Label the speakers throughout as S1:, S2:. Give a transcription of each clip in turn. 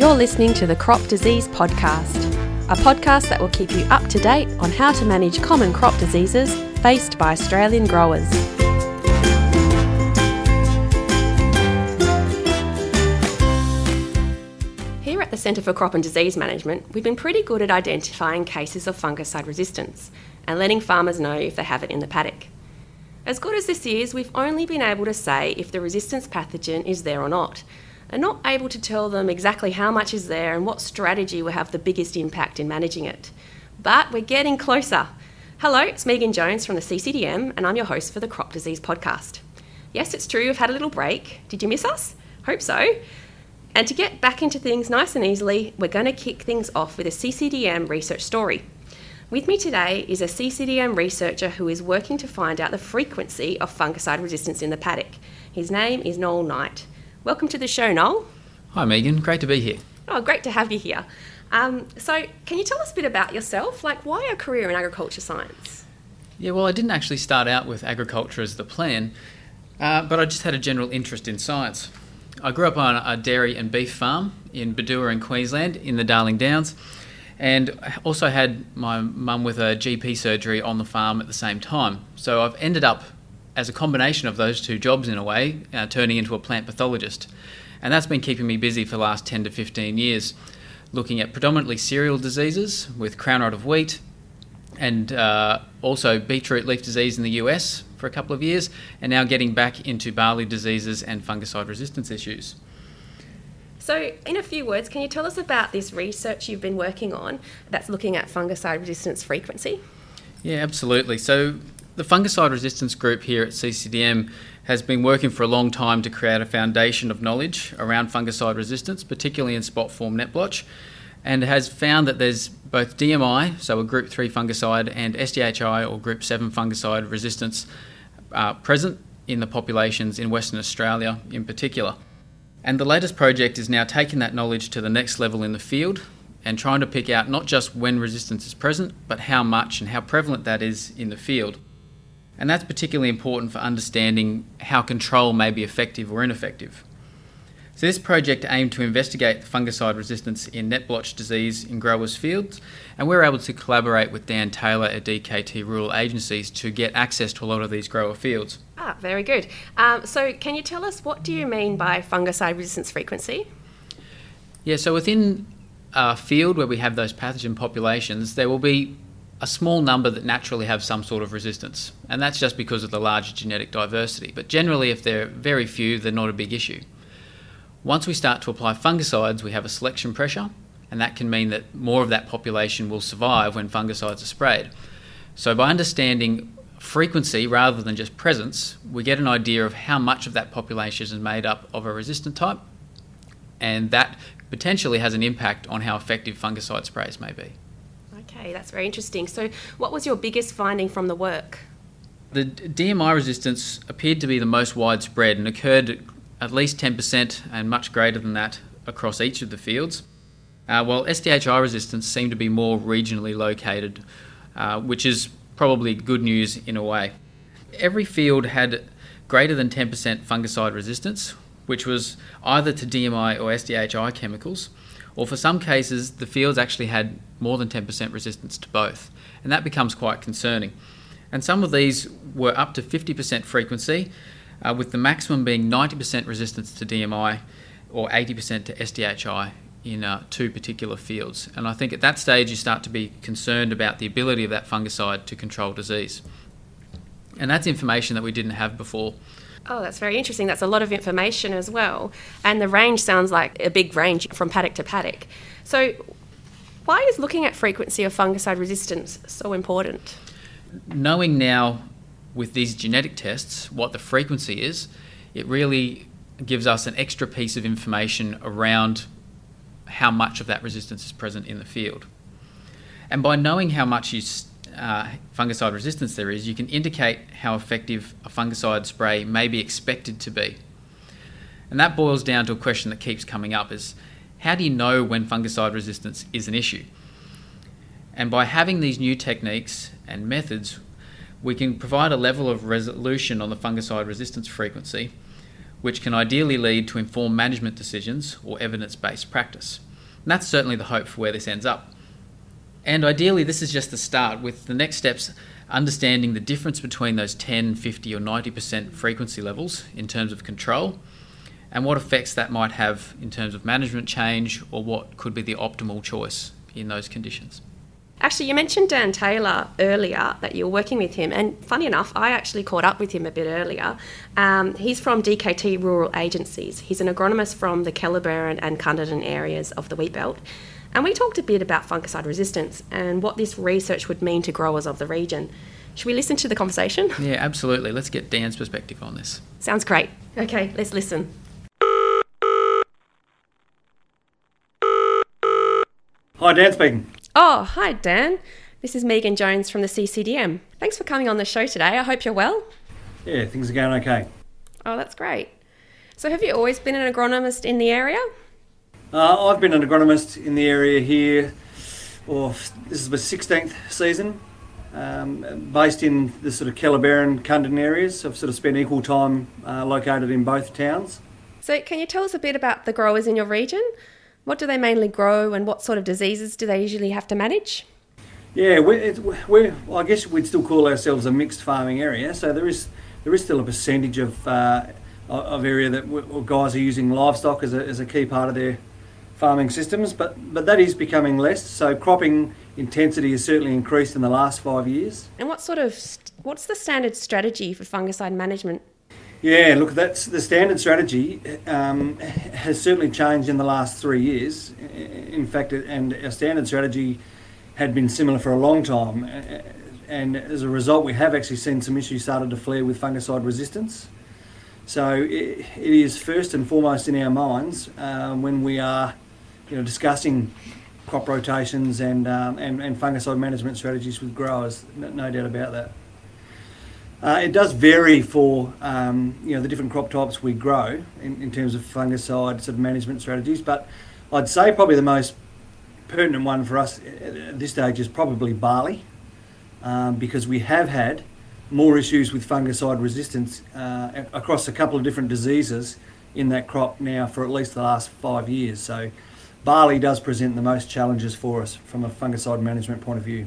S1: You're listening to the Crop Disease Podcast, a podcast that will keep you up to date on how to manage common crop diseases faced by Australian growers. Here at the Centre for Crop and Disease Management, we've been pretty good at identifying cases of fungicide resistance and letting farmers know if they have it in the paddock. As good as this is, we've only been able to say if the resistance pathogen is there or not, and not able to tell them exactly how much is there and what strategy will have the biggest impact in managing it. But we're getting closer. Hello, it's Megan Jones from the CCDM, and I'm your host for the Crop Disease Podcast. Yes, it's true, we've had a little break. Did you miss us? Hope so. And to get back into things nice and easily, we're going to kick things off with a CCDM research story. With me today is a CCDM researcher who is working to find out the frequency of fungicide resistance in the paddock. His name is Noel Knight. Welcome to the show, Noel.
S2: Hi, Megan. Great to be here.
S1: Oh, great to have you here. Um, so, can you tell us a bit about yourself? Like, why a career in agriculture science?
S2: Yeah, well, I didn't actually start out with agriculture as the plan, uh, but I just had a general interest in science. I grew up on a dairy and beef farm in Bidua in Queensland in the Darling Downs and also had my mum with a GP surgery on the farm at the same time. So I've ended up as a combination of those two jobs in a way, uh, turning into a plant pathologist. And that's been keeping me busy for the last 10 to 15 years, looking at predominantly cereal diseases with crown rot of wheat and uh, also beetroot leaf disease in the US for a couple of years, and now getting back into barley diseases and fungicide resistance issues.
S1: So, in a few words, can you tell us about this research you've been working on that's looking at fungicide resistance frequency?
S2: Yeah, absolutely. So, the fungicide resistance group here at CCDM has been working for a long time to create a foundation of knowledge around fungicide resistance, particularly in spot form net blotch, and has found that there's both DMI, so a group 3 fungicide, and SDHI or group 7 fungicide resistance uh, present in the populations in Western Australia in particular. And the latest project is now taking that knowledge to the next level in the field and trying to pick out not just when resistance is present, but how much and how prevalent that is in the field. And that's particularly important for understanding how control may be effective or ineffective. So, this project aimed to investigate fungicide resistance in net blotch disease in growers' fields, and we were able to collaborate with Dan Taylor at DKT Rural Agencies to get access to a lot of these grower fields.
S1: Ah, very good. Um, so, can you tell us what do you mean by fungicide resistance frequency?
S2: Yeah, so within a field where we have those pathogen populations, there will be a small number that naturally have some sort of resistance, and that's just because of the larger genetic diversity. But generally, if they're very few, they're not a big issue. Once we start to apply fungicides, we have a selection pressure, and that can mean that more of that population will survive when fungicides are sprayed. So, by understanding frequency rather than just presence, we get an idea of how much of that population is made up of a resistant type, and that potentially has an impact on how effective fungicide sprays may be.
S1: Okay, that's very interesting. So, what was your biggest finding from the work?
S2: The DMI resistance appeared to be the most widespread and occurred at least 10% and much greater than that across each of the fields, uh, while SDHI resistance seemed to be more regionally located, uh, which is probably good news in a way. Every field had greater than 10% fungicide resistance, which was either to DMI or SDHI chemicals, or for some cases, the fields actually had more than 10% resistance to both, and that becomes quite concerning. And some of these were up to 50% frequency, uh, with the maximum being 90% resistance to DMI or 80% to SDHI in uh, two particular fields. And I think at that stage you start to be concerned about the ability of that fungicide to control disease. And that's information that we didn't have before.
S1: Oh, that's very interesting. That's a lot of information as well. And the range sounds like a big range from paddock to paddock. So, why is looking at frequency of fungicide resistance so important?
S2: Knowing now with these genetic tests what the frequency is, it really gives us an extra piece of information around how much of that resistance is present in the field. And by knowing how much uh, fungicide resistance there is, you can indicate how effective a fungicide spray may be expected to be. And that boils down to a question that keeps coming up is how do you know when fungicide resistance is an issue? And by having these new techniques and methods, we can provide a level of resolution on the fungicide resistance frequency, which can ideally lead to informed management decisions or evidence based practice. And that's certainly the hope for where this ends up. And ideally, this is just the start, with the next steps understanding the difference between those 10, 50, or 90% frequency levels in terms of control and what effects that might have in terms of management change or what could be the optimal choice in those conditions.
S1: Actually, you mentioned Dan Taylor earlier that you were working with him, and funny enough, I actually caught up with him a bit earlier. Um, he's from DKT Rural Agencies. He's an agronomist from the Kellerberrin and Cunderdin areas of the wheat belt. And we talked a bit about fungicide resistance and what this research would mean to growers of the region. Should we listen to the conversation?
S2: Yeah, absolutely. Let's get Dan's perspective on this.
S1: Sounds great. Okay, let's listen.
S3: Hi, Dan speaking.
S1: Oh, hi, Dan. This is Megan Jones from the CCDM. Thanks for coming on the show today. I hope you're well.
S3: Yeah, things are going okay.
S1: Oh, that's great. So, have you always been an agronomist in the area?
S3: Uh, I've been an agronomist in the area here, or this is my 16th season, um, based in the sort of Kellerberrin, Cunderdin areas. I've sort of spent equal time uh, located in both towns.
S1: So, can you tell us a bit about the growers in your region? What do they mainly grow, and what sort of diseases do they usually have to manage?
S3: Yeah, we're, we're well, I guess we'd still call ourselves a mixed farming area. So there is there is still a percentage of uh, of area that guys are using livestock as a, as a key part of their farming systems, but but that is becoming less. So cropping intensity has certainly increased in the last five years.
S1: And what sort of what's the standard strategy for fungicide management?
S3: Yeah, look, that's the standard strategy um, has certainly changed in the last three years. In fact, and our standard strategy had been similar for a long time, and as a result, we have actually seen some issues started to flare with fungicide resistance. So it, it is first and foremost in our minds um, when we are, you know, discussing crop rotations and, um, and and fungicide management strategies with growers. No, doubt about that. Uh, it does vary for um, you know the different crop types we grow in, in terms of fungicide sort of management strategies, but I'd say probably the most pertinent one for us at this stage is probably barley, um, because we have had more issues with fungicide resistance uh, across a couple of different diseases in that crop now for at least the last five years. So barley does present the most challenges for us from a fungicide management point of view.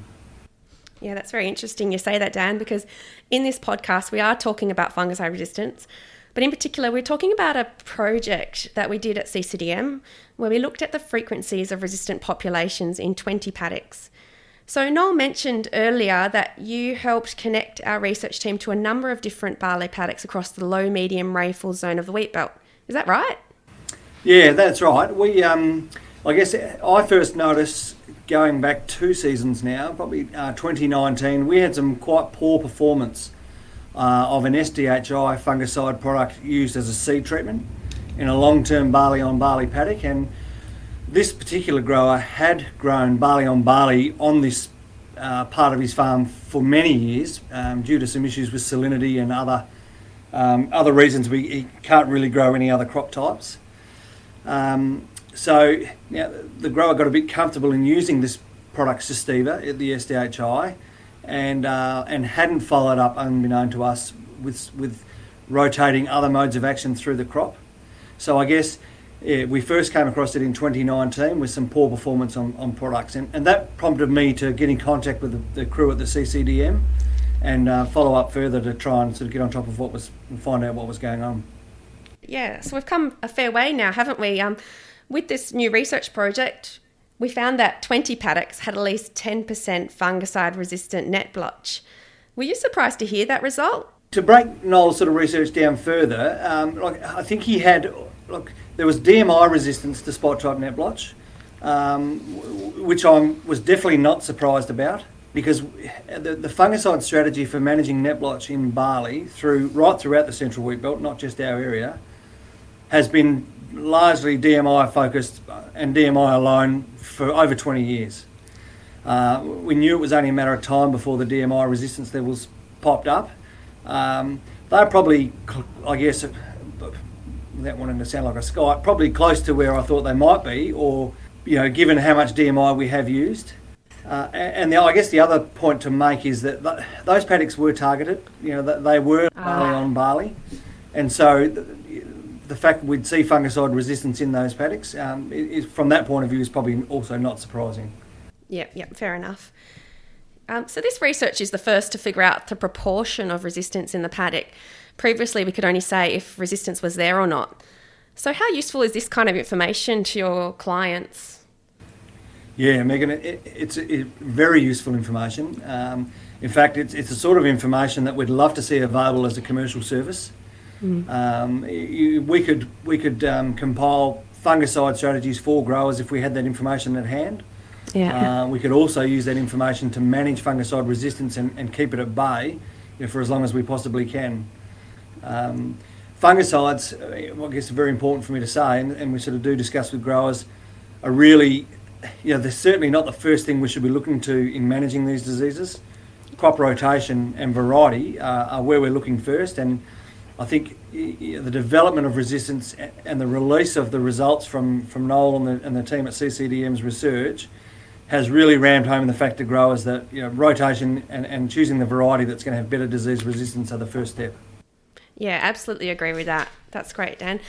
S1: Yeah, that's very interesting you say that, Dan, because in this podcast we are talking about fungicide resistance. But in particular, we're talking about a project that we did at CCDM where we looked at the frequencies of resistant populations in 20 paddocks. So, Noel mentioned earlier that you helped connect our research team to a number of different barley paddocks across the low medium rainfall zone of the wheat belt. Is that right?
S3: Yeah, that's right. We, um, I guess, I first noticed going back two seasons now, probably uh, 2019, we had some quite poor performance uh, of an SDHI fungicide product used as a seed treatment in a long-term barley on barley paddock, and this particular grower had grown barley on barley on this uh, part of his farm for many years um, due to some issues with salinity and other um, other reasons we he can't really grow any other crop types. Um, so now the grower got a bit comfortable in using this product Systiva, the SDHI, and uh, and hadn't followed up, unbeknown to us, with with rotating other modes of action through the crop. So I guess yeah, we first came across it in 2019 with some poor performance on, on products, and, and that prompted me to get in contact with the, the crew at the CCDM and uh, follow up further to try and sort of get on top of what was and find out what was going on.
S1: Yeah, so we've come a fair way now, haven't we? Um, with this new research project, we found that 20 paddocks had at least 10% fungicide resistant net blotch. Were you surprised to hear that result?
S3: To break Noel's sort of research down further, um, like I think he had, look, there was DMI resistance to spot type net blotch, um, which I was definitely not surprised about because the, the, fungicide strategy for managing net blotch in barley through right throughout the central wheat belt, not just our area, has been largely DMI focused and DMI alone for over 20 years. Uh, we knew it was only a matter of time before the DMI resistance levels popped up. Um, they're probably, I guess, without wanting to sound like a sky, probably close to where I thought they might be, or you know, given how much DMI we have used. Uh, and the, I guess the other point to make is that those paddocks were targeted. You know, they were barley on barley, and so the fact we'd see fungicide resistance in those paddocks, um, from that point of view, is probably also not surprising.
S1: Yep, yep, fair enough. Um, so this research is the first to figure out the proportion of resistance in the paddock. Previously, we could only say if resistance was there or not. So, how useful is this kind of information to your clients?
S3: Yeah, Megan, it, it's it, very useful information. Um, in fact, it's, it's the sort of information that we'd love to see available as a commercial service. Mm. Um, you, we could we could um, compile fungicide strategies for growers if we had that information at hand. Yeah. Uh, we could also use that information to manage fungicide resistance and, and keep it at bay you know, for as long as we possibly can. Um, fungicides, uh, I guess, are very important for me to say, and, and, we sort of do discuss with growers, are really, you know, they're certainly not the first thing we should be looking to in managing these diseases. Crop rotation and variety uh, are where we're looking first, and I think the development of resistance and the release of the results from, from Noel and the, and the team at CCDM's research has really rammed home the fact to growers that you know, rotation and, and choosing the variety that's going to have better disease resistance are the first step.
S1: Yeah, absolutely agree with that. That's great, Dan.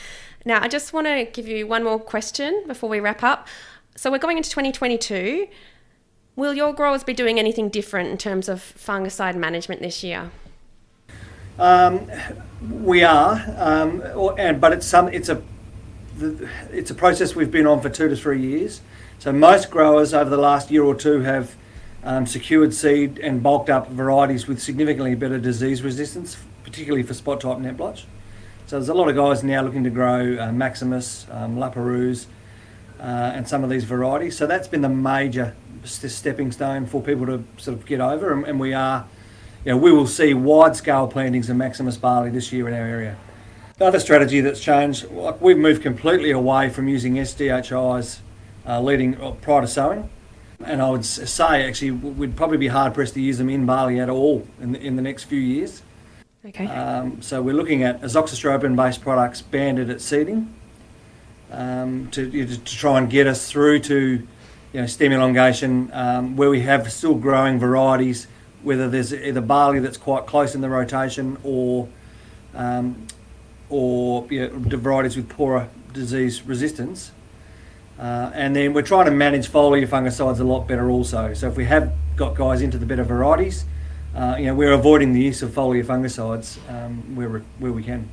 S1: Now, I just want to give you one more question before we wrap up. So, we're going into 2022. Will your growers be doing anything different in terms of fungicide management this year?
S3: Um, we are, um, and but it's some it's a it's a process we've been on for two to three years. So most growers over the last year or two have um, secured seed and bulked up varieties with significantly better disease resistance, particularly for spot type net blotch. So there's a lot of guys now looking to grow uh, Maximus, um, La Perouse, uh, and some of these varieties. So that's been the major stepping stone for people to sort of get over, and, and we are, you know, we will see wide scale plantings of Maximus barley this year in our area. The other strategy that's changed, like we've moved completely away from using SDHIs uh, leading uh, prior to sowing. And I would say actually we'd probably be hard pressed to use them in barley at all in the, in the next few years.
S1: Okay.
S3: Um, so we're looking at azoxystrobin based products banded at seeding um, to, to try and get us through to you know, stem elongation um, where we have still growing varieties, whether there's either barley that's quite close in the rotation or um, or you know, varieties with poorer disease resistance. Uh, and then we're trying to manage foliar fungicides a lot better also. So if we have got guys into the better varieties, uh, you know, we're avoiding the use of foliar fungicides um, where, where we can.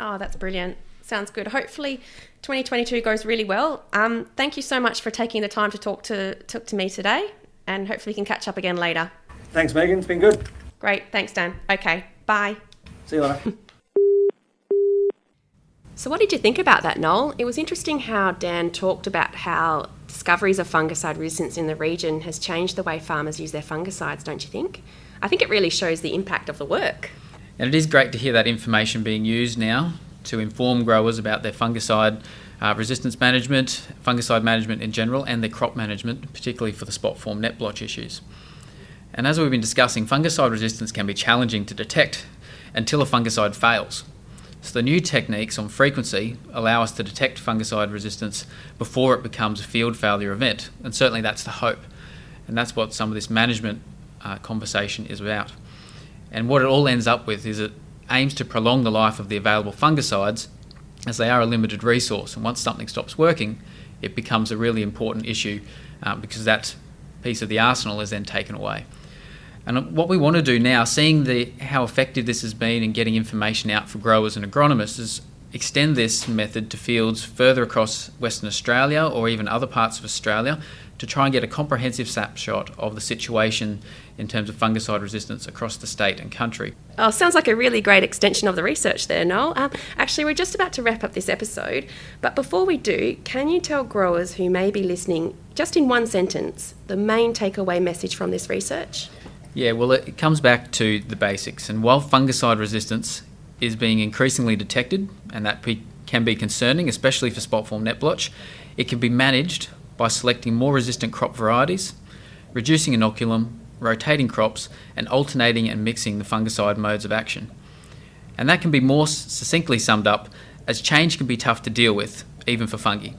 S1: Oh, that's brilliant. Sounds good. Hopefully 2022 goes really well. Um, thank you so much for taking the time to talk to, talk to me today and hopefully we can catch up again later.
S3: Thanks, Megan. It's been good.
S1: Great. Thanks, Dan. Okay. Bye.
S3: See you later.
S1: So, what did you think about that, Noel? It was interesting how Dan talked about how discoveries of fungicide resistance in the region has changed the way farmers use their fungicides, don't you think? I think it really shows the impact of the work.
S2: And it is great to hear that information being used now to inform growers about their fungicide uh, resistance management, fungicide management in general, and their crop management, particularly for the spot form net blotch issues. And as we've been discussing, fungicide resistance can be challenging to detect until a fungicide fails. So the new techniques on frequency allow us to detect fungicide resistance before it becomes a field failure event, and certainly that's the hope. And that's what some of this management uh, conversation is about. And what it all ends up with is it aims to prolong the life of the available fungicides as they are a limited resource. And once something stops working, it becomes a really important issue uh, because that piece of the arsenal is then taken away. And what we want to do now, seeing the how effective this has been in getting information out for growers and agronomists, is extend this method to fields further across Western Australia or even other parts of Australia to try and get a comprehensive snapshot of the situation in terms of fungicide resistance across the state and country.
S1: Oh, sounds like a really great extension of the research there, Noel. Um, actually, we're just about to wrap up this episode, but before we do, can you tell growers who may be listening, just in one sentence, the main takeaway message from this research?
S2: Yeah, well, it comes back to the basics. And while fungicide resistance is being increasingly detected, and that can be concerning, especially for spot form net blotch, it can be managed by selecting more resistant crop varieties, reducing inoculum, rotating crops, and alternating and mixing the fungicide modes of action. And that can be more succinctly summed up as change can be tough to deal with, even for fungi.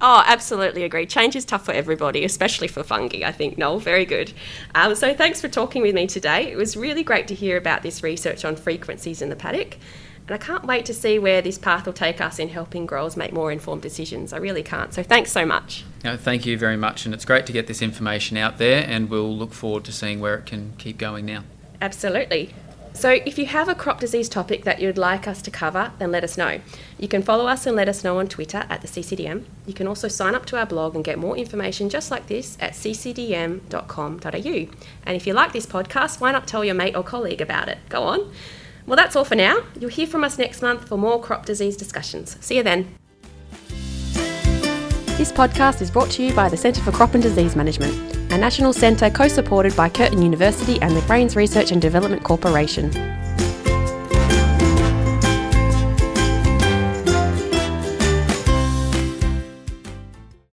S1: Oh, absolutely agree. Change is tough for everybody, especially for fungi, I think, Noel. Very good. Um, so, thanks for talking with me today. It was really great to hear about this research on frequencies in the paddock. And I can't wait to see where this path will take us in helping growers make more informed decisions. I really can't. So thanks so much.
S2: No, thank you very much, and it's great to get this information out there, and we'll look forward to seeing where it can keep going now.
S1: Absolutely. So, if you have a crop disease topic that you'd like us to cover, then let us know. You can follow us and let us know on Twitter at the CCDM. You can also sign up to our blog and get more information just like this at ccdm.com.au. And if you like this podcast, why not tell your mate or colleague about it? Go on. Well, that's all for now. You'll hear from us next month for more crop disease discussions. See you then. This podcast is brought to you by the Centre for Crop and Disease Management a national centre co supported by Curtin University and the Grains Research and Development Corporation.